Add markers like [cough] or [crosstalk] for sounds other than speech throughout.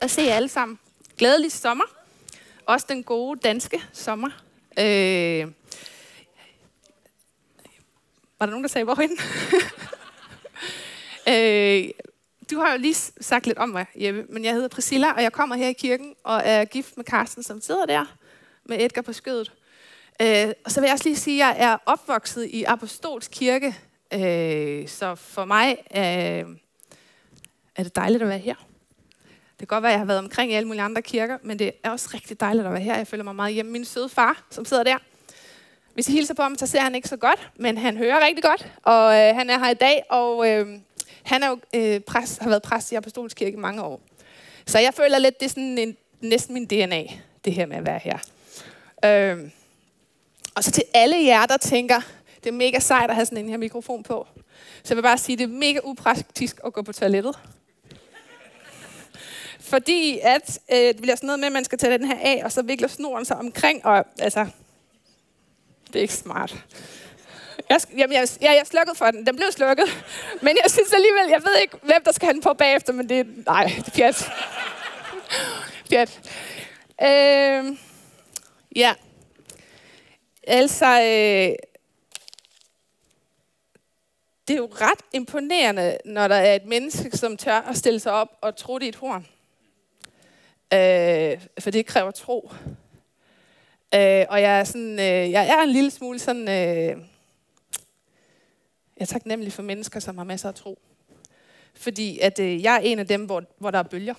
at se jer alle sammen. Glædelig sommer. Også den gode danske sommer. Øh, var der nogen, der sagde, hvorhen? [laughs] øh, du har jo lige sagt lidt om mig, Jeppe, men jeg hedder Priscilla, og jeg kommer her i kirken og er gift med Carsten, som sidder der med Edgar på skødet. Øh, og så vil jeg også lige sige, at jeg er opvokset i Apostolsk Kirke, øh, så for mig øh, er det dejligt at være her. Det kan godt være, at jeg har været omkring i alle mulige andre kirker, men det er også rigtig dejligt at være her. Jeg føler mig meget hjemme. Min søde far, som sidder der, hvis I hilser på ham, så ser han ikke så godt, men han hører rigtig godt, og øh, han er her i dag, og øh, han er jo, øh, præst, har været præst i Apostolsk Kirke i mange år. Så jeg føler lidt, det er sådan en, næsten min DNA, det her med at være her. Øh, og så til alle jer, der tænker, det er mega sejt at have sådan en her mikrofon på. Så jeg vil bare sige, det er mega upraktisk at gå på toilettet. Fordi at, øh, det bliver sådan noget med, at man skal tage den her af, og så vikler snoren sig omkring, og altså, det er ikke smart. Jeg, jamen, jeg, jeg, jeg slukkede for den. Den blev slukket. [laughs] Men jeg synes alligevel, jeg ved ikke, hvem der skal have den på bagefter, men det er, nej, det er pjat. [laughs] pjat. Øh, ja. Altså, øh, det er jo ret imponerende, når der er et menneske, som tør at stille sig op og tro det i et horn. Øh, for det kræver tro. Øh, og jeg er, sådan, øh, jeg er en lille smule sådan... Øh, jeg er taknemmelig for mennesker, som har masser af tro. Fordi at øh, jeg er en af dem, hvor, hvor der er bølger.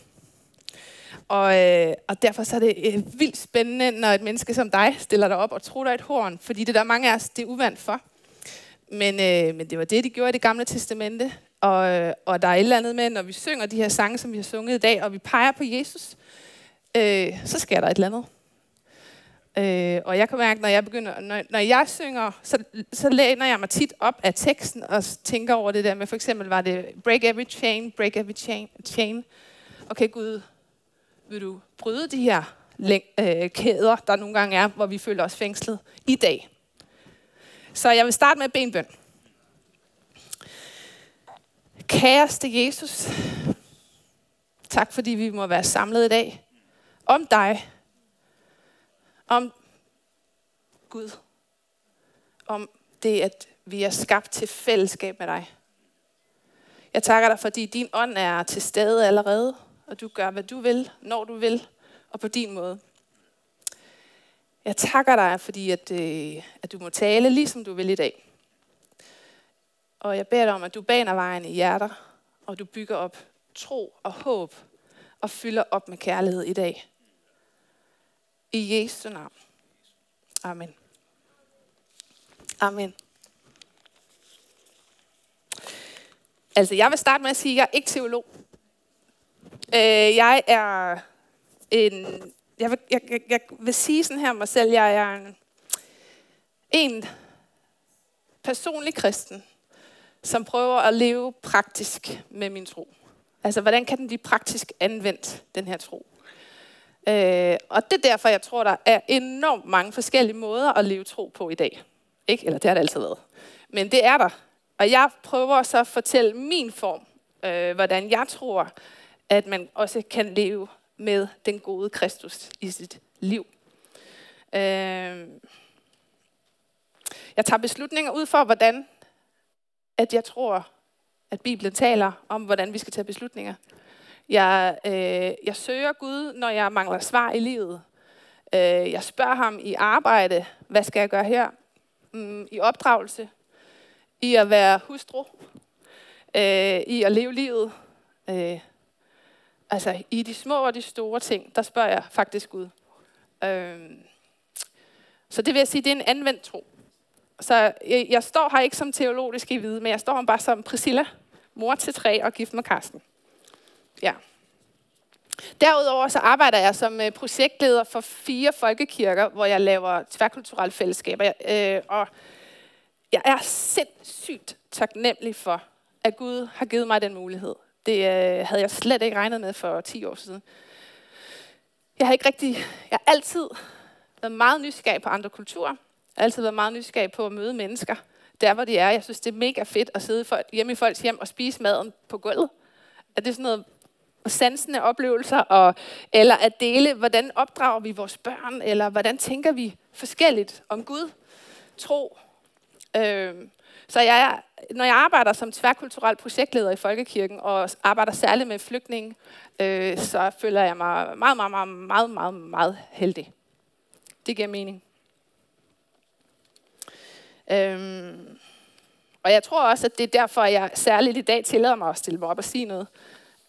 Og, øh, og derfor så er det øh, vildt spændende, når et menneske som dig stiller dig op og tror dig et horn. Fordi det der er mange af os, det er uvandt for. Men, øh, men det var det, de gjorde i det gamle testamente. Og, og der er et eller andet med, når vi synger de her sange, som vi har sunget i dag, og vi peger på Jesus, øh, så sker der et eller andet. Øh, og jeg kan mærke, når jeg begynder, når, når jeg synger, så, så læner jeg mig tit op af teksten og tænker over det der med, for eksempel var det break every chain, break every chain. chain. Okay, Gud, vil du bryde de her øh, kæder, der nogle gange er, hvor vi føler os fængslet i dag? Så jeg vil starte med benbøn. Kæreste Jesus, tak fordi vi må være samlet i dag om dig, om Gud, om det, at vi er skabt til fællesskab med dig. Jeg takker dig, fordi din ånd er til stede allerede, og du gør, hvad du vil, når du vil, og på din måde. Jeg takker dig, fordi at, øh, at du må tale, ligesom du vil i dag. Og jeg beder dig om, at du baner vejen i hjerter, og du bygger op tro og håb, og fylder op med kærlighed i dag. I Jesu navn. Amen. Amen. Altså, jeg vil starte med at sige, at jeg er ikke teolog. Øh, jeg er en... Jeg vil, jeg, jeg, jeg vil sige sådan her om mig selv, jeg er en, en personlig kristen, som prøver at leve praktisk med min tro. Altså, hvordan kan den blive praktisk anvendt, den her tro? Øh, og det er derfor, jeg tror, der er enormt mange forskellige måder at leve tro på i dag. Ikke? Eller det har det altid været. Men det er der. Og jeg prøver så at fortælle min form, øh, hvordan jeg tror, at man også kan leve med den gode Kristus i sit liv. Øh, jeg tager beslutninger ud for, hvordan at jeg tror, at Bibelen taler om, hvordan vi skal tage beslutninger. Jeg, øh, jeg søger Gud, når jeg mangler svar i livet. Øh, jeg spørger ham i arbejde, hvad skal jeg gøre her? Mm, I opdragelse, i at være hustru, øh, i at leve livet. Øh, altså i de små og de store ting, der spørger jeg faktisk Gud. Øh, så det vil jeg sige, det er en anvendt tro. Så jeg, jeg står her ikke som teologisk i vide, men jeg står her bare som Priscilla, mor til tre og gift med Karsten. Ja. Derudover så arbejder jeg som øh, projektleder for fire folkekirker, hvor jeg laver tværkulturelle fællesskaber. Øh, og jeg er sindssygt taknemmelig for, at Gud har givet mig den mulighed. Det øh, havde jeg slet ikke regnet med for 10 år siden. Jeg har ikke rigtig, jeg har altid været meget nysgerrig på andre kulturer. Jeg har altid været meget nysgerrig på at møde mennesker, der hvor de er. Jeg synes, det er mega fedt at sidde hjemme i folks hjem og spise maden på gulvet. At det er sådan noget sansende oplevelser, og, eller at dele, hvordan opdrager vi vores børn, eller hvordan tænker vi forskelligt om Gud, tro. Øh, så jeg, når jeg arbejder som tværkulturel projektleder i Folkekirken, og arbejder særligt med flygtninge, øh, så føler jeg mig meget, meget, meget, meget, meget, meget heldig. Det giver mening. Øhm, og jeg tror også, at det er derfor, at jeg særligt i dag tillader mig at stille mig op og sige noget.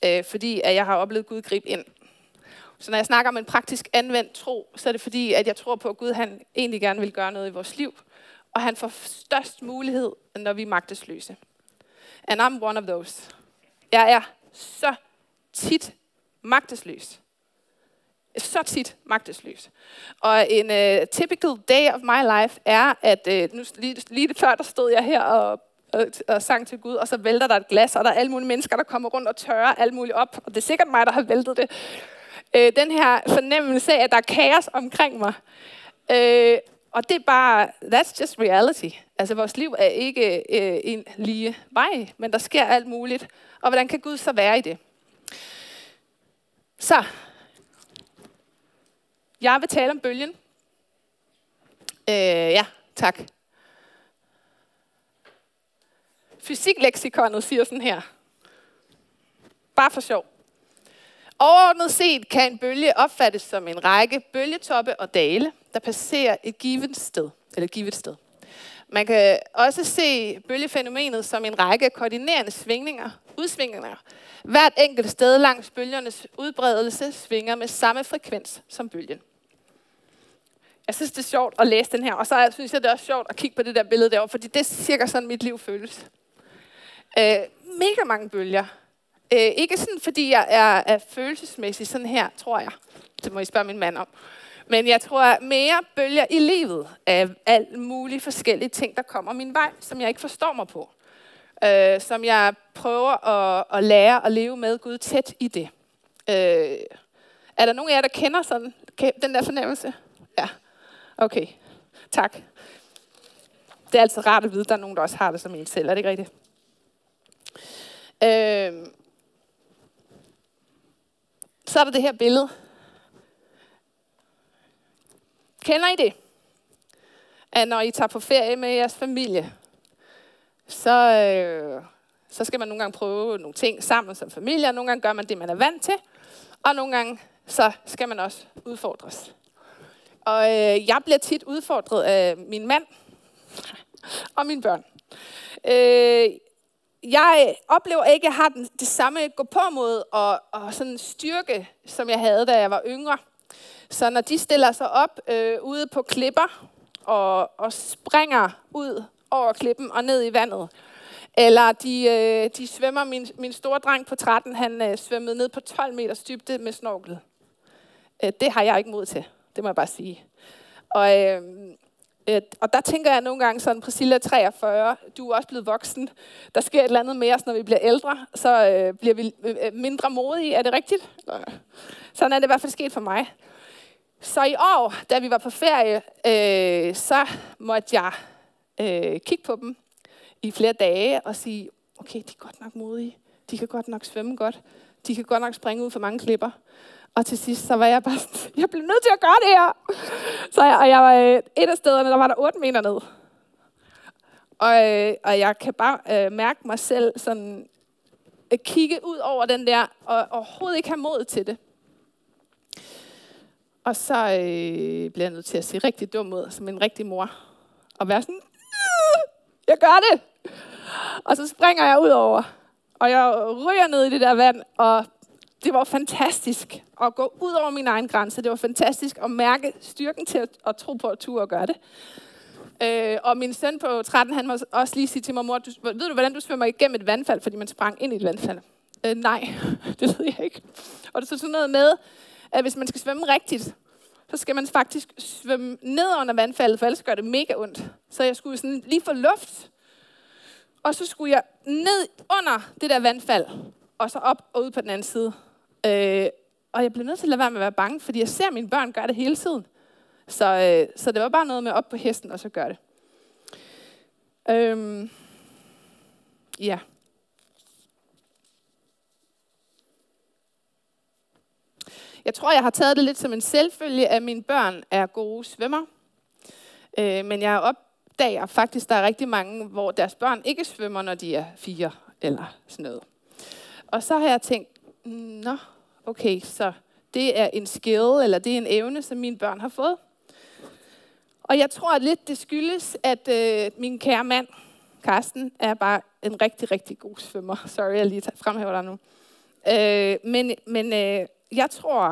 Øh, fordi at jeg har oplevet Gud gribe ind. Så når jeg snakker om en praktisk anvendt tro, så er det fordi, at jeg tror på, at Gud han egentlig gerne vil gøre noget i vores liv. Og han får størst mulighed, når vi er magtesløse. And I'm one of those. Jeg er så tit magtesløs. Så tit magtesløs. Og en uh, typical day of my life er, at uh, nu, lige, lige før der stod jeg her og, og, og sang til Gud, og så vælter der et glas, og der er alle mulige mennesker, der kommer rundt og tørrer alt muligt op. Og det er sikkert mig, der har væltet det. Uh, den her fornemmelse af, at der er kaos omkring mig. Uh, og det er bare, that's just reality. Altså vores liv er ikke uh, en lige vej, men der sker alt muligt. Og hvordan kan Gud så være i det? Så, jeg vil tale om bølgen. Øh, ja, tak. Fysikleksikonet siger sådan her. Bare for sjov. Overordnet set kan en bølge opfattes som en række bølgetoppe og dale, der passerer et givet sted. Eller givet sted. Man kan også se bølgefænomenet som en række koordinerende svingninger, udsvingninger. Hvert enkelt sted langs bølgernes udbredelse svinger med samme frekvens som bølgen. Jeg synes, det er sjovt at læse den her, og så synes jeg, det er også sjovt at kigge på det der billede derovre, fordi det er cirka sådan, mit liv føles. Øh, mega mange bølger. Øh, ikke sådan, fordi jeg er, er følelsesmæssig sådan her, tror jeg. Det må I spørge min mand om. Men jeg tror mere bølger i livet af alt mulige forskellige ting, der kommer min vej, som jeg ikke forstår mig på. Øh, som jeg prøver at, at lære at leve med Gud tæt i det. Øh, er der nogen af jer, der kender sådan den der fornemmelse? Ja. Okay, tak. Det er altså rart at vide, at der er nogen, der også har det som en selv. Er det ikke rigtigt? Øh, så er der det her billede. Kender I det? At når I tager på ferie med jeres familie, så, øh, så skal man nogle gange prøve nogle ting sammen som familie, og nogle gange gør man det, man er vant til, og nogle gange så skal man også udfordres. Og øh, jeg bliver tit udfordret af min mand og mine børn. Øh, jeg oplever ikke, at jeg har den, det samme gå på mod og, og sådan styrke, som jeg havde, da jeg var yngre. Så når de stiller sig op øh, ude på klipper og, og springer ud over klippen og ned i vandet, eller de, øh, de svømmer, min, min store dreng på 13, han øh, svømmede ned på 12 meters dybde med snorkel. Øh, det har jeg ikke mod til. Det må jeg bare sige. Og, øh, øh, og der tænker jeg nogle gange sådan, Priscilla 43, du er også blevet voksen. Der sker et eller andet med os, når vi bliver ældre. Så øh, bliver vi øh, øh, mindre modige. Er det rigtigt? Sådan er det i hvert fald sket for mig. Så i år, da vi var på ferie, øh, så måtte jeg øh, kigge på dem i flere dage og sige, okay, de er godt nok modige. De kan godt nok svømme godt. De kan godt nok springe ud for mange klipper. Og til sidst, så var jeg bare sådan, [laughs] jeg blev nødt til at gøre det her. Så jeg, og jeg var øh, et af stederne, der var der 8 meter ned. Og, øh, og jeg kan bare øh, mærke mig selv sådan, at kigge ud over den der, og overhovedet ikke have mod til det. Og så øh, bliver jeg nødt til at se rigtig dum ud, altså som en rigtig mor. Og være sådan, jeg gør det! Og så springer jeg ud over, og jeg ryger ned i det der vand, og det var fantastisk at gå ud over min egen grænse. Det var fantastisk at mærke styrken til at, at tro på at turde at gøre det. Øh, og min søn på 13, han må også lige sige til mig, mor, du, ved du, hvordan du svømmer igennem et vandfald, fordi man sprang ind i et vandfald? Øh, nej, [laughs] det ved jeg ikke. Og det er sådan noget med, at hvis man skal svømme rigtigt, så skal man faktisk svømme ned under vandfaldet, for ellers gør det mega ondt. Så jeg skulle sådan lige få luft, og så skulle jeg ned under det der vandfald, og så op og ud på den anden side. Øh, og jeg blev nødt til at lade være med at være bange, fordi jeg ser at mine børn gøre det hele tiden. Så, øh, så det var bare noget med op på hesten, og så gør det. Øhm, ja. Jeg tror, jeg har taget det lidt som en selvfølge, at mine børn er gode svømmer. Øh, men jeg opdager faktisk, at der er rigtig mange, hvor deres børn ikke svømmer, når de er fire eller sådan noget. Og så har jeg tænkt, nå, okay, så det er en skill, eller det er en evne, som mine børn har fået. Og jeg tror at lidt, det skyldes, at øh, min kære mand, Karsten, er bare en rigtig, rigtig god svømmer. Sorry, jeg lige fremhæver dig nu. Øh, men men øh, jeg tror,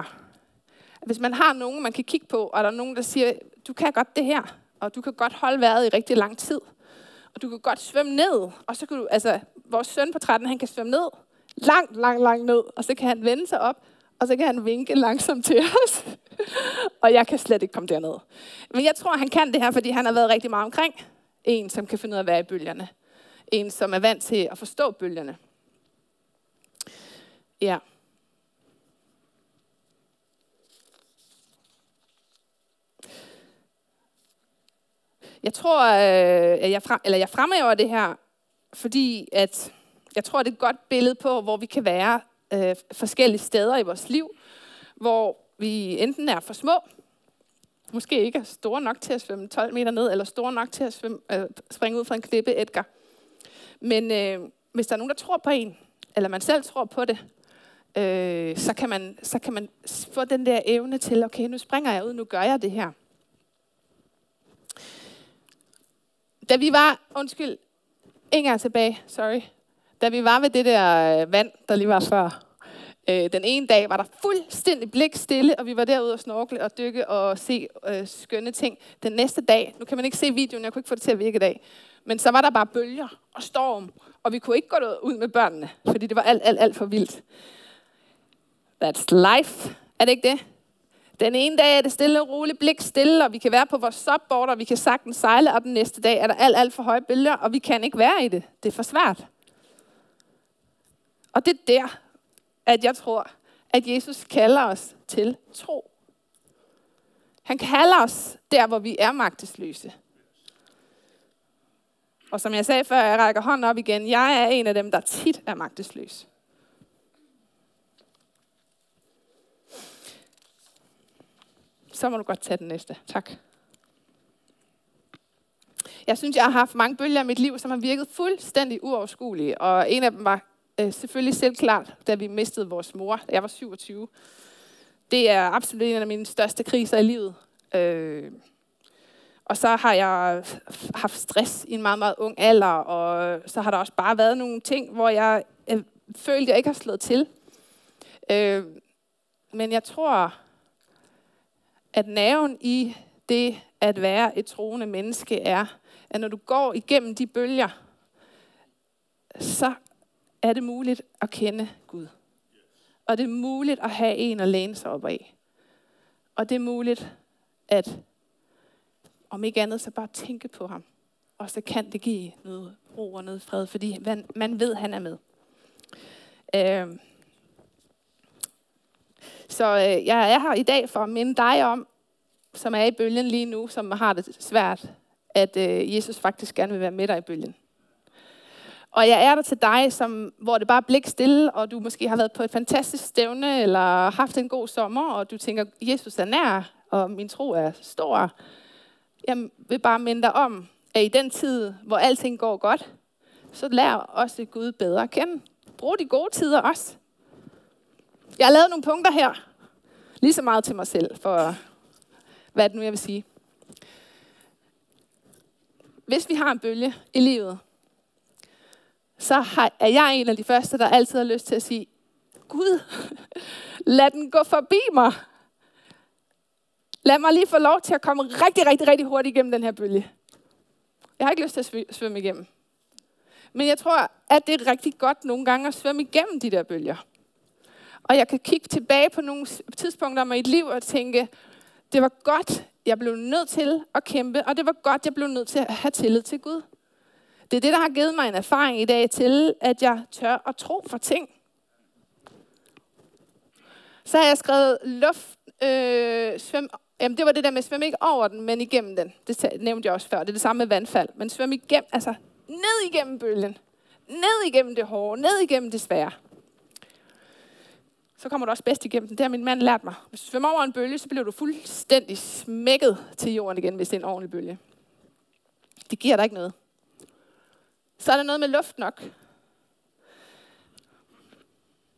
at hvis man har nogen, man kan kigge på, og der er nogen, der siger, du kan godt det her, og du kan godt holde vejret i rigtig lang tid, og du kan godt svømme ned, og så kan du, altså, vores søn på 13, han kan svømme ned, langt, langt, langt ned, og så kan han vende sig op, og så kan han vinke langsomt til [laughs] os. og jeg kan slet ikke komme derned. Men jeg tror, han kan det her, fordi han har været rigtig meget omkring. En, som kan finde ud af at være i bølgerne. En, som er vant til at forstå bølgerne. Ja. Jeg tror, øh, at jeg, frem, eller jeg fremhæver det her, fordi at jeg tror, det er et godt billede på, hvor vi kan være øh, forskellige steder i vores liv, hvor vi enten er for små, måske ikke er store nok til at svømme 12 meter ned, eller store nok til at svømme, øh, springe ud fra en klippe, Edgar. Men øh, hvis der er nogen, der tror på en, eller man selv tror på det, øh, så, kan man, så kan man få den der evne til, okay, nu springer jeg ud, nu gør jeg det her. Da vi var, undskyld, en gang tilbage, sorry. Da vi var ved det der øh, vand, der lige var før, øh, den ene dag var der fuldstændig blik stille, og vi var derude og snorkle og dykke og se øh, skønne ting. Den næste dag, nu kan man ikke se videoen, jeg kunne ikke få det til at virke i dag, men så var der bare bølger og storm, og vi kunne ikke gå ud med børnene, fordi det var alt, alt, alt for vildt. That's life. Er det ikke det? Den ene dag er det stille og roligt, blik stille, og vi kan være på vores subboard, og vi kan sagtens sejle, og den næste dag er der alt, alt for høje bølger, og vi kan ikke være i det. Det er for svært. Og det er der, at jeg tror, at Jesus kalder os til tro. Han kalder os der, hvor vi er magtesløse. Og som jeg sagde før, jeg rækker hånden op igen, jeg er en af dem, der tit er magtesløs. Så må du godt tage den næste. Tak. Jeg synes, jeg har haft mange bølger i mit liv, som har virket fuldstændig uoverskuelige. Og en af dem var øh, selvfølgelig selvklart, da vi mistede vores mor, da jeg var 27. Det er absolut en af mine største kriser i livet. Øh, og så har jeg haft stress i en meget, meget ung alder, og så har der også bare været nogle ting, hvor jeg øh, følte, at jeg ikke har slået til. Øh, men jeg tror, at naven i det at være et troende menneske er, at når du går igennem de bølger, så er det muligt at kende Gud. Og det er muligt at have en at læne sig op af. Og det er muligt at, om ikke andet, så bare tænke på ham. Og så kan det give noget ro og noget fred, fordi man, man ved, at han er med. Øh, så øh, jeg er her i dag for at minde dig om, som er i bølgen lige nu, som har det svært, at øh, Jesus faktisk gerne vil være med dig i bølgen. Og jeg er der til dig, som, hvor det bare er blik stille, og du måske har været på et fantastisk stævne, eller haft en god sommer, og du tænker, Jesus er nær, og min tro er stor. Jeg vil bare minde dig om, at i den tid, hvor alting går godt, så lær også Gud bedre at kende. Brug de gode tider også. Jeg har lavet nogle punkter her, lige så meget til mig selv, for hvad det nu, jeg vil sige. Hvis vi har en bølge i livet, så har, er jeg en af de første, der altid har lyst til at sige, Gud, lad den gå forbi mig. Lad mig lige få lov til at komme rigtig, rigtig, rigtig hurtigt igennem den her bølge. Jeg har ikke lyst til at svømme igennem. Men jeg tror, at det er rigtig godt nogle gange at svømme igennem de der bølger. Og jeg kan kigge tilbage på nogle tidspunkter i mit liv og tænke, det var godt, jeg blev nødt til at kæmpe, og det var godt, jeg blev nødt til at have tillid til Gud. Det er det, der har givet mig en erfaring i dag til, at jeg tør at tro for ting. Så har jeg skrevet luft, øh, svøm, jamen det var det der med svømme ikke over den, men igennem den. Det nævnte jeg også før. Det er det samme med vandfald. Men svøm igennem, altså ned igennem bølgen. Ned igennem det hårde, ned igennem det svære. så kommer du også bedst igennem den. Det har min mand lært mig. Hvis du svømmer over en bølge, så bliver du fuldstændig smækket til jorden igen, hvis det er en ordentlig bølge. Det giver dig ikke noget. Så er der noget med luft nok.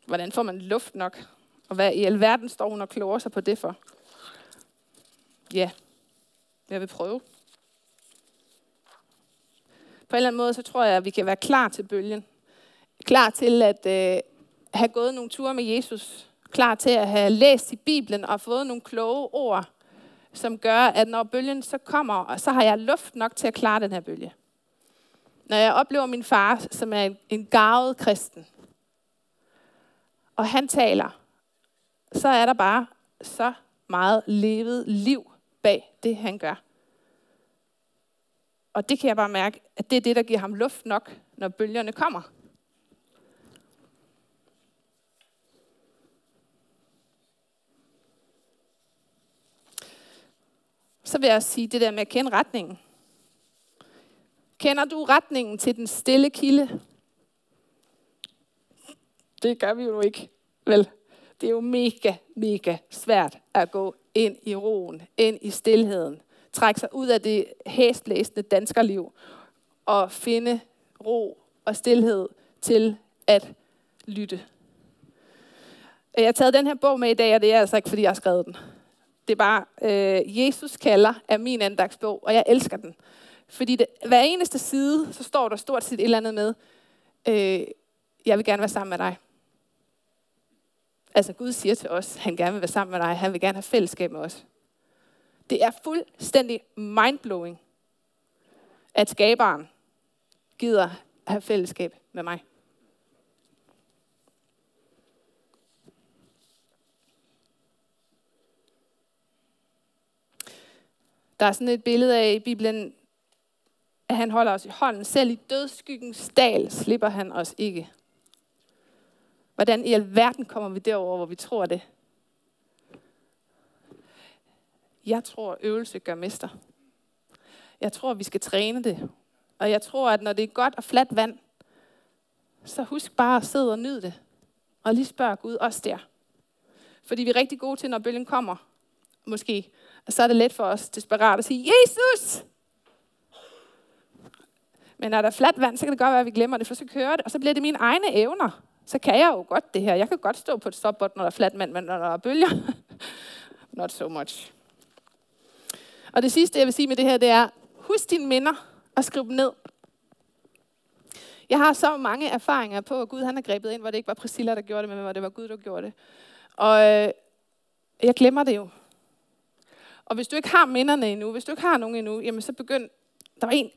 Hvordan får man luft nok? Og hvad i alverden står hun og kloger sig på det for? Ja, jeg vil prøve. På en eller anden måde, så tror jeg, at vi kan være klar til bølgen. Klar til at øh, have gået nogle ture med Jesus. Klar til at have læst i Bibelen og fået nogle kloge ord, som gør, at når bølgen så kommer, så har jeg luft nok til at klare den her bølge. Når jeg oplever min far, som er en, gavet kristen, og han taler, så er der bare så meget levet liv bag det, han gør. Og det kan jeg bare mærke, at det er det, der giver ham luft nok, når bølgerne kommer. Så vil jeg sige det der med at kende retningen. Kender du retningen til den stille kilde? Det gør vi jo ikke, vel? Det er jo mega, mega svært at gå ind i roen, ind i stillheden, trække sig ud af det hæsblæsende danskerliv og finde ro og stillhed til at lytte. Jeg har taget den her bog med i dag, og det er altså ikke, fordi jeg har skrevet den. Det er bare, øh, Jesus kalder er min andagsbog, og jeg elsker den. Fordi det, hver eneste side, så står der stort set et eller andet med, øh, jeg vil gerne være sammen med dig. Altså Gud siger til os, han gerne vil være sammen med dig, han vil gerne have fællesskab med os. Det er fuldstændig mindblowing, at skaberen gider have fællesskab med mig. Der er sådan et billede af i Bibelen, at han holder os i hånden. Selv i dødskyggens dal slipper han os ikke. Hvordan i alverden kommer vi derover, hvor vi tror det? Jeg tror, øvelse gør mester. Jeg tror, vi skal træne det. Og jeg tror, at når det er godt og fladt vand, så husk bare at sidde og nyde det. Og lige spørg Gud også der. Fordi vi er rigtig gode til, når bølgen kommer, måske, og så er det let for os desperat at sige, Jesus! Men når der er fladt vand, så kan det godt være, at vi glemmer det, for så kører det, og så bliver det mine egne evner. Så kan jeg jo godt det her. Jeg kan godt stå på et stopbot, når der er fladt vand, men når der er bølger, [laughs] not so much. Og det sidste, jeg vil sige med det her, det er, husk dine minder og skriv dem ned. Jeg har så mange erfaringer på, at Gud han har grebet ind, hvor det ikke var Priscilla, der gjorde det, men hvor det var Gud, der gjorde det. Og øh, jeg glemmer det jo. Og hvis du ikke har minderne endnu, hvis du ikke har nogen endnu, jamen så begynd. Der var en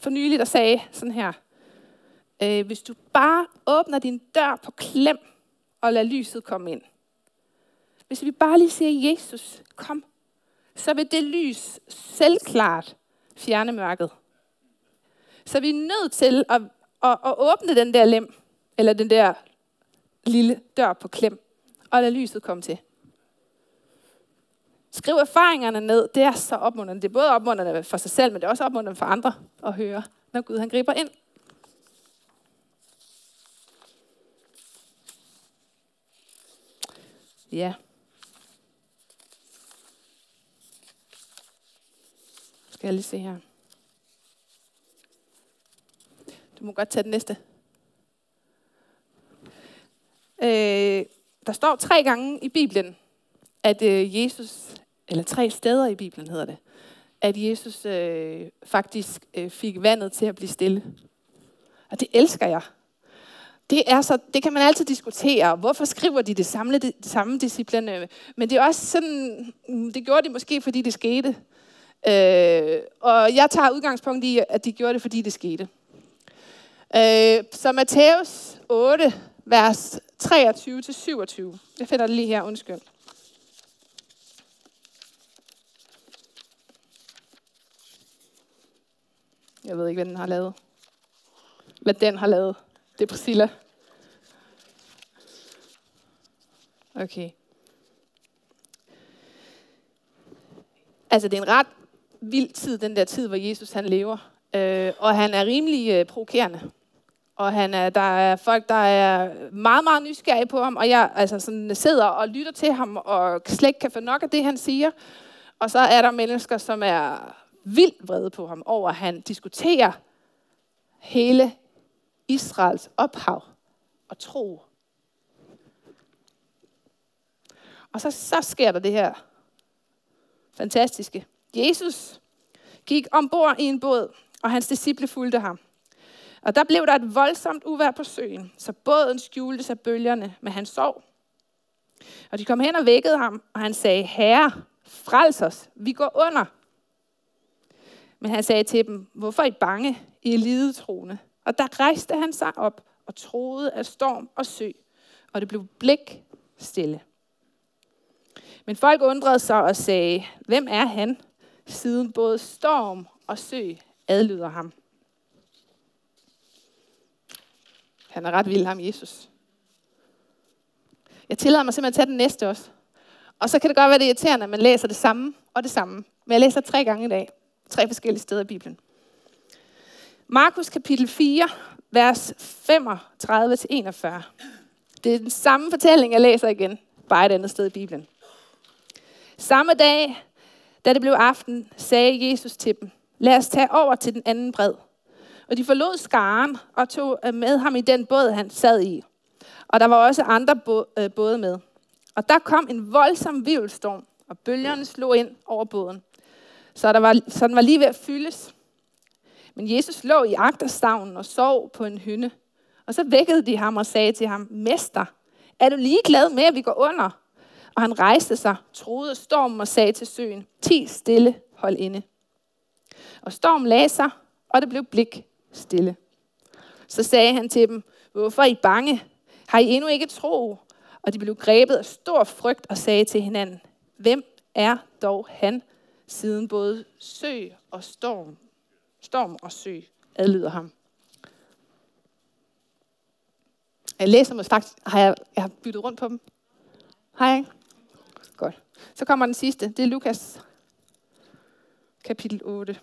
for nylig, der sagde sådan her. Øh, hvis du bare åbner din dør på klem og lader lyset komme ind. Hvis vi bare lige siger, Jesus, kom, så vil det lys selvklart fjerne mørket. Så vi er nødt til at, at, at åbne den der lem, eller den der lille dør på klem, og lade lyset komme til. Skriv erfaringerne ned. Det er så opmuntrende. Det er både opmuntrende for sig selv, men det er også opmuntrende for andre at høre, når Gud han griber ind. Ja. Skal jeg lige se her. Du må godt tage den næste. Øh, der står tre gange i Bibelen, at øh, Jesus, eller tre steder i Bibelen hedder det, at Jesus øh, faktisk øh, fik vandet til at blive stille. Og det elsker jeg. Det, er så, det kan man altid diskutere. Hvorfor skriver de det samme, det samme disciplinerne? Men det er også sådan, mm, det gjorde de måske, fordi det skete. Øh, og jeg tager udgangspunkt i, at de gjorde det, fordi det skete. Øh, så Matthæus 8, vers 23-27. Jeg finder det lige her, undskyld. Jeg ved ikke, hvad den har lavet. Hvad den har lavet. Det er Priscilla. Okay. Altså, det er en ret vild tid, den der tid, hvor Jesus han lever. Øh, og han er rimelig øh, provokerende. og han er, der er folk, der er meget, meget nysgerrige på ham, og jeg altså sådan, sidder og lytter til ham, og slet ikke kan få nok af det, han siger. Og så er der mennesker, som er vild vrede på ham over, at han diskuterer hele Israels ophav og tro. Og så, så sker der det her fantastiske. Jesus gik ombord i en båd, og hans disciple fulgte ham. Og der blev der et voldsomt uvær på søen, så båden skjulte sig bølgerne, men han sov. Og de kom hen og vækkede ham, og han sagde, Herre, frels os, vi går under. Men han sagde til dem, hvorfor er I bange, I er lidetroende? Og der rejste han sig op og troede af storm og sø, og det blev blik stille. Men folk undrede sig og sagde, hvem er han, siden både storm og sø adlyder ham? Han er ret vild, ham Jesus. Jeg tillader mig simpelthen at tage den næste også. Og så kan det godt være, det irriterende, at man læser det samme og det samme. Men jeg læser tre gange i dag. Tre forskellige steder i Bibelen. Markus kapitel 4, vers 35-41. Det er den samme fortælling, jeg læser igen, bare et andet sted i Bibelen. Samme dag, da det blev aften, sagde Jesus til dem, lad os tage over til den anden bred. Og de forlod skaren og tog øh, med ham i den båd, han sad i. Og der var også andre øh, både med. Og der kom en voldsom vivelstorm, og bølgerne slog ind over båden. Så, der var, så den var lige ved at fyldes. Men Jesus lå i agterstavnen og sov på en hynde. Og så vækkede de ham og sagde til ham, Mester, er du lige glad med, at vi går under? Og han rejste sig, troede stormen og sagde til søen, Ti stille, hold inde. Og stormen lagde sig, og det blev blik stille. Så sagde han til dem, hvorfor er I bange? Har I endnu ikke tro? Og de blev grebet af stor frygt og sagde til hinanden, hvem er dog han, siden både sø og storm, storm og sø adlyder ham? Jeg læser mig faktisk, har jeg, jeg har byttet rundt på dem. Hej. Godt. Så kommer den sidste. Det er Lukas kapitel 8.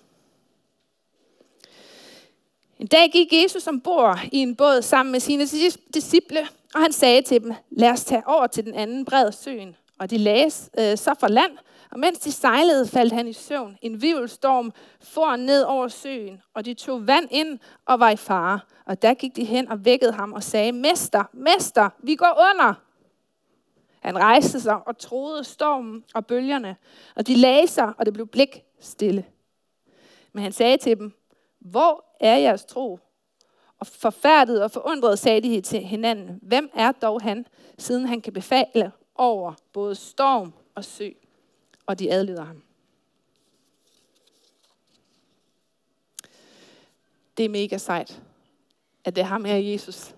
En dag gik Jesus ombord i en båd sammen med sine disciple, og han sagde til dem, lad os tage over til den anden bred søen. Og de lagde øh, så for land, og mens de sejlede, faldt han i søvn. En vivelstorm for ned over søen, og de tog vand ind og var i fare. Og der gik de hen og vækkede ham og sagde, Mester, Mester, vi går under. Han rejste sig og troede stormen og bølgerne, og de lagde sig, og det blev blik stille. Men han sagde til dem, hvor er jeres tro? Og forfærdet og forundret sagde de til hinanden, hvem er dog han, siden han kan befale over både storm og sø? Og de adlyder ham. Det er mega sejt, at det er ham her Jesus,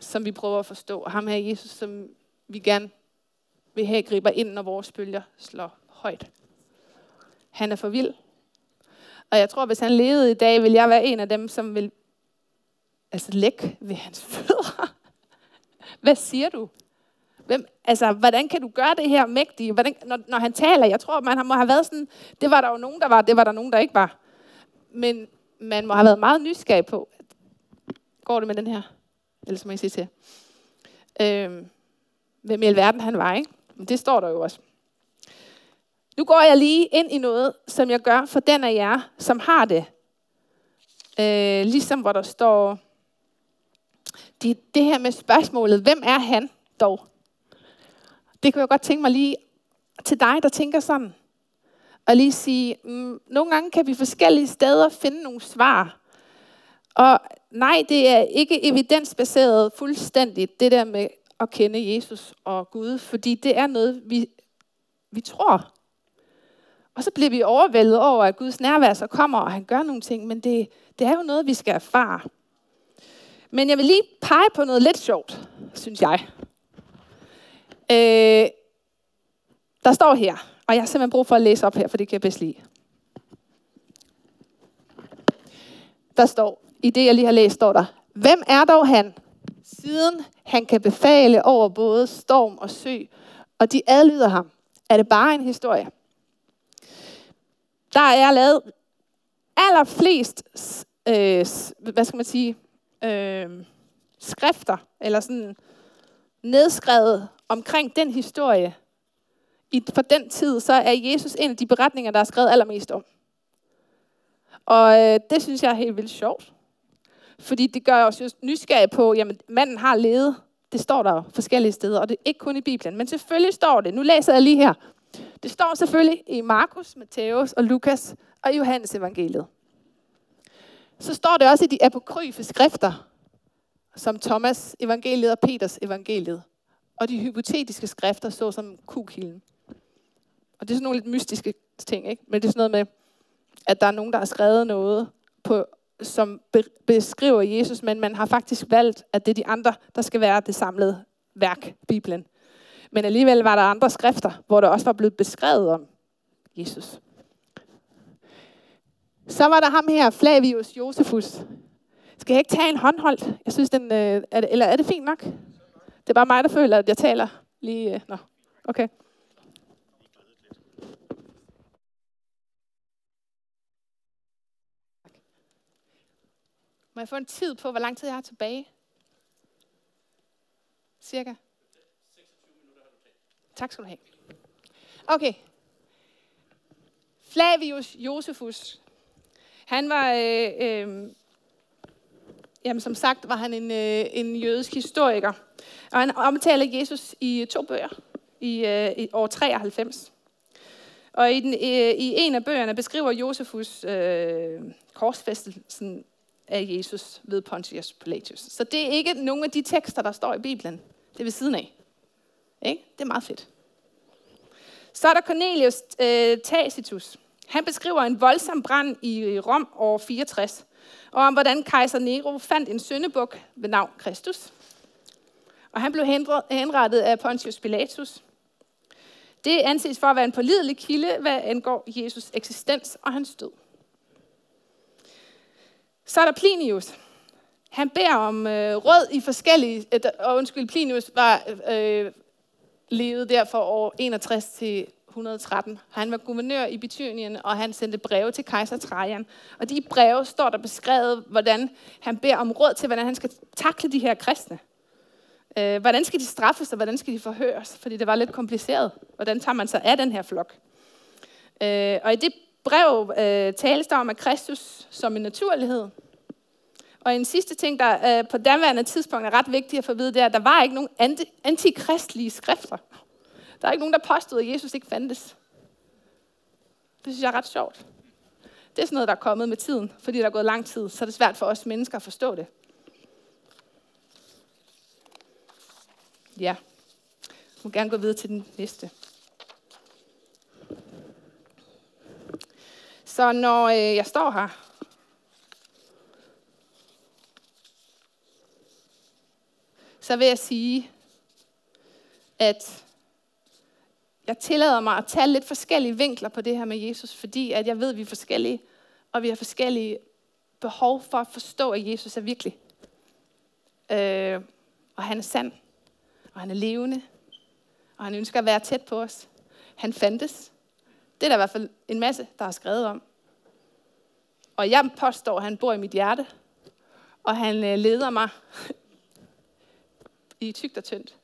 som vi prøver at forstå. Og ham her Jesus, som vi gerne vil have griber ind, når vores bølger slår højt. Han er for vild. Og jeg tror, hvis han levede i dag, vil jeg være en af dem, som vil altså, lægge ved hans fødder. Hvad siger du? Hvem, altså, hvordan kan du gøre det her mægtige? Hvordan, når, når han taler, jeg tror, man må have været sådan, det var der jo nogen, der var, det var der nogen, der ikke var. Men man må have været meget nysgerrig på, går det med den her? Ellers må jeg sige til. Øhm, hvem i alverden han var, ikke? Men det står der jo også. Nu går jeg lige ind i noget, som jeg gør for den af jer, som har det. Øh, ligesom hvor der står, det, det her med spørgsmålet, hvem er han dog? Det kunne jeg godt tænke mig lige til dig, der tænker sådan. Og lige sige, mm, nogle gange kan vi forskellige steder finde nogle svar. Og nej, det er ikke evidensbaseret fuldstændigt, det der med at kende Jesus og Gud, fordi det er noget, vi, vi tror. Og så bliver vi overvældet over, at Guds nærvær så kommer, og han gør nogle ting, men det, det er jo noget, vi skal erfare. Men jeg vil lige pege på noget lidt sjovt, synes jeg. Øh, der står her, og jeg har simpelthen brug for at læse op her, for det kan jeg bedst lide. Der står, i det jeg lige har læst, står der, Hvem er dog han, siden han kan befale over både storm og sø, og de adlyder ham? Er det bare en historie? Der er lavet allerflest, øh, hvad skal man sige, øh, skrifter, eller sådan nedskrevet omkring den historie, i, for den tid, så er Jesus en af de beretninger, der er skrevet allermest om. Og øh, det synes jeg er helt vildt sjovt. Fordi det gør os just nysgerrige på, jamen manden har levet. Det står der forskellige steder, og det er ikke kun i Bibelen. Men selvfølgelig står det. Nu læser jeg lige her. Det står selvfølgelig i Markus, Matthæus og Lukas og Johannes evangeliet. Så står det også i de apokryfe skrifter, som Thomas evangeliet og Peters evangeliet. Og de hypotetiske skrifter, såsom kukilden. Og det er sådan nogle lidt mystiske ting, ikke? Men det er sådan noget med, at der er nogen, der har skrevet noget, på, som be- beskriver Jesus, men man har faktisk valgt, at det er de andre, der skal være det samlede værk, Bibelen. Men alligevel var der andre skrifter, hvor der også var blevet beskrevet om Jesus. Så var der ham her, Flavius Josephus. Skal jeg ikke tage en håndholdt? Jeg synes, den, øh, er det, eller er det fint nok? Det er bare mig, der føler, at jeg taler lige... Øh, nå, okay. Må jeg få en tid på, hvor lang tid jeg har tilbage? Cirka? 26 minutter har du Tak skal du have. Okay. Flavius Josephus. Han var, øh, øh, jamen som sagt, var han en, øh, en jødisk historiker. Og han omtaler Jesus i to bøger i, øh, i år 93. Og i, den, øh, i en af bøgerne beskriver Josefus øh, korsfæstelsen af Jesus ved Pontius Pilatus. Så det er ikke nogen af de tekster, der står i Bibelen. Det er ved siden af. Ikke? Det er meget fedt. Så er der Cornelius øh, Tacitus. Han beskriver en voldsom brand i Rom år 64, og om hvordan kejser Nero fandt en søndebuk ved navn Kristus. Og han blev henrettet af Pontius Pilatus. Det anses for at være en pålidelig kilde, hvad angår Jesus eksistens og hans død. Så er der Plinius. Han beder om øh, råd i forskellige... Øh, og undskyld, Plinius var øh, levet der for år 61 til 113. Han var guvernør i Bithynien, og han sendte breve til kejser Trajan. Og de breve står der beskrevet, hvordan han beder om råd til, hvordan han skal takle de her kristne. Øh, hvordan skal de straffes, og hvordan skal de forhøres? Fordi det var lidt kompliceret. Hvordan tager man sig af den her flok? Øh, og i det brev øh, tales der om, at Kristus som en naturlighed. Og en sidste ting, der øh, på daværende tidspunkt er ret vigtigt at få at vide, det er, at der var ikke nogen anti- antikristlige skrifter. Der er ikke nogen, der påstod, at Jesus ikke fandtes. Det synes jeg er ret sjovt. Det er sådan noget, der er kommet med tiden, fordi der er gået lang tid, så er det svært for os mennesker at forstå det. Ja. Jeg må gerne gå videre til den næste. Så når øh, jeg står her, så vil jeg sige, at jeg tillader mig at tage lidt forskellige vinkler på det her med Jesus, fordi at jeg ved, at vi er forskellige, og vi har forskellige behov for at forstå, at Jesus er virkelig. Øh, og han er sand, og han er levende, og han ønsker at være tæt på os. Han fandtes. Det er der i hvert fald en masse, der har skrevet om. Og jeg påstår, at han bor i mit hjerte, og han øh, leder mig [laughs] i tygt og tyndt.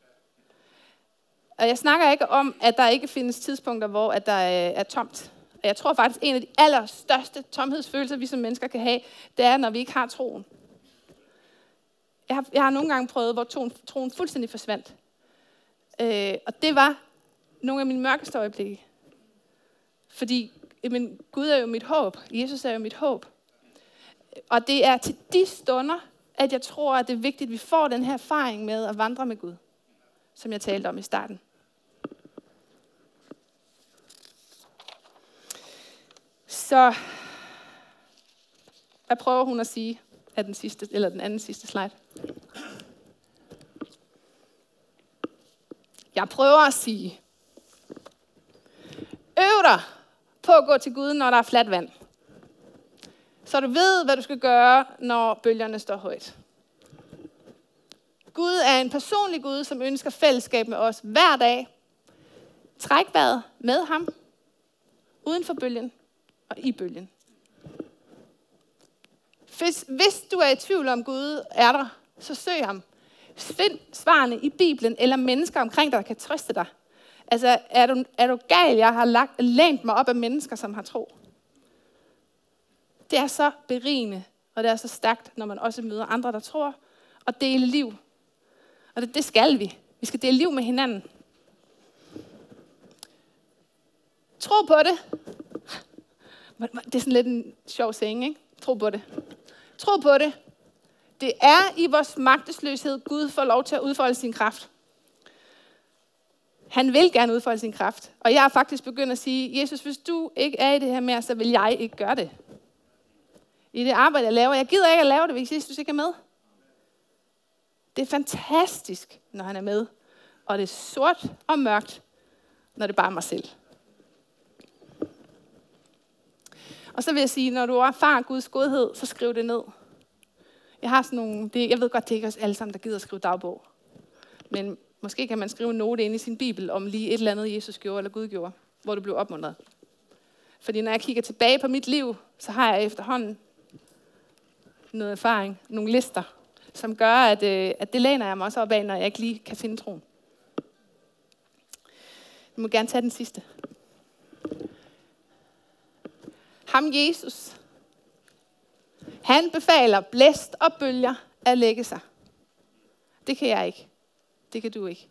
Og jeg snakker ikke om, at der ikke findes tidspunkter, hvor at der øh, er tomt. Og jeg tror faktisk, at en af de allerstørste tomhedsfølelser, vi som mennesker kan have, det er, når vi ikke har troen. Jeg har, jeg har nogle gange prøvet, hvor troen, troen fuldstændig forsvandt. Øh, og det var nogle af mine mørkeste øjeblikke. Fordi men Gud er jo mit håb. Jesus er jo mit håb. Og det er til de stunder, at jeg tror, at det er vigtigt, at vi får den her erfaring med at vandre med Gud, som jeg talte om i starten. Så hvad prøver hun at sige af den, sidste, eller den anden sidste slide? Jeg prøver at sige, øv dig på at gå til Gud, når der er fladt vand. Så du ved, hvad du skal gøre, når bølgerne står højt. Gud er en personlig Gud, som ønsker fællesskab med os hver dag. Træk vejret med ham, uden for bølgen og i bølgen. Hvis, hvis du er i tvivl om Gud er der, så søg ham. Find svarene i Bibelen eller mennesker omkring dig, der kan trøste dig. Altså, er du, er du gal? Jeg har lagt, lænt mig op af mennesker, som har tro. Det er så berigende, og det er så stærkt, når man også møder andre, der tror, og dele liv. Og det, det skal vi. Vi skal dele liv med hinanden. Tro på det. Det er sådan lidt en sjov saying, ikke? Tro på det. Tro på det. Det er i vores magtesløshed, Gud får lov til at udfolde sin kraft. Han vil gerne udfolde sin kraft. Og jeg har faktisk begyndt at sige, Jesus, hvis du ikke er i det her mere, så vil jeg ikke gøre det. I det arbejde, jeg laver. Jeg gider ikke at lave det, hvis Jesus ikke er med. Det er fantastisk, når han er med. Og det er sort og mørkt, når det bare er mig selv. Og så vil jeg sige, når du erfarer Guds godhed, så skriv det ned. Jeg har sådan nogle, det, jeg ved godt, det er ikke os alle sammen, der gider at skrive dagbog. Men måske kan man skrive en note ind i sin bibel om lige et eller andet, Jesus gjorde eller Gud gjorde, hvor du blev opmuntret. Fordi når jeg kigger tilbage på mit liv, så har jeg efterhånden noget erfaring, nogle lister, som gør, at, øh, at det læner jeg mig også op af, når jeg ikke lige kan finde troen. Du må gerne tage den sidste. Ham Jesus, han befaler blæst og bølger at lægge sig. Det kan jeg ikke. Det kan du ikke.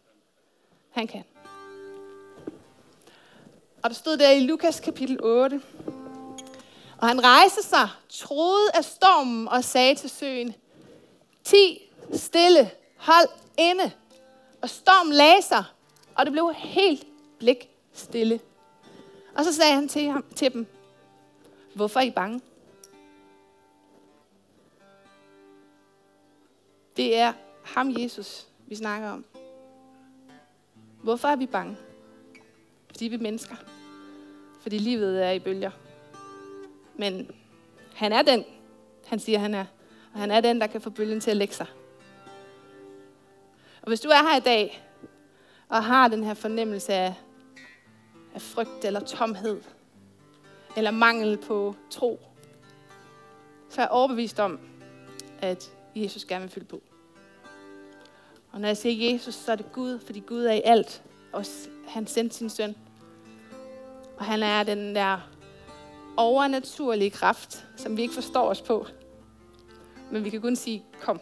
Han kan. Og der stod der i Lukas kapitel 8. Og han rejste sig, troede af stormen og sagde til søen, Ti stille, hold inde. Og stormen lagde sig, og det blev helt blik stille. Og så sagde han til, ham, til dem, hvorfor er I bange? Det er ham, Jesus, vi snakker om. Hvorfor er vi bange? Fordi vi er mennesker. Fordi livet er i bølger. Men han er den, han siger, han er. Og han er den, der kan få bølgen til at lægge sig. Og hvis du er her i dag, og har den her fornemmelse af, af frygt eller tomhed, eller mangel på tro, så er jeg overbevist om, at Jesus gerne vil fylde på. Og når jeg siger Jesus, så er det Gud, fordi Gud er i alt. Og han sendte sin søn. Og han er den der overnaturlige kraft, som vi ikke forstår os på. Men vi kan kun sige, kom,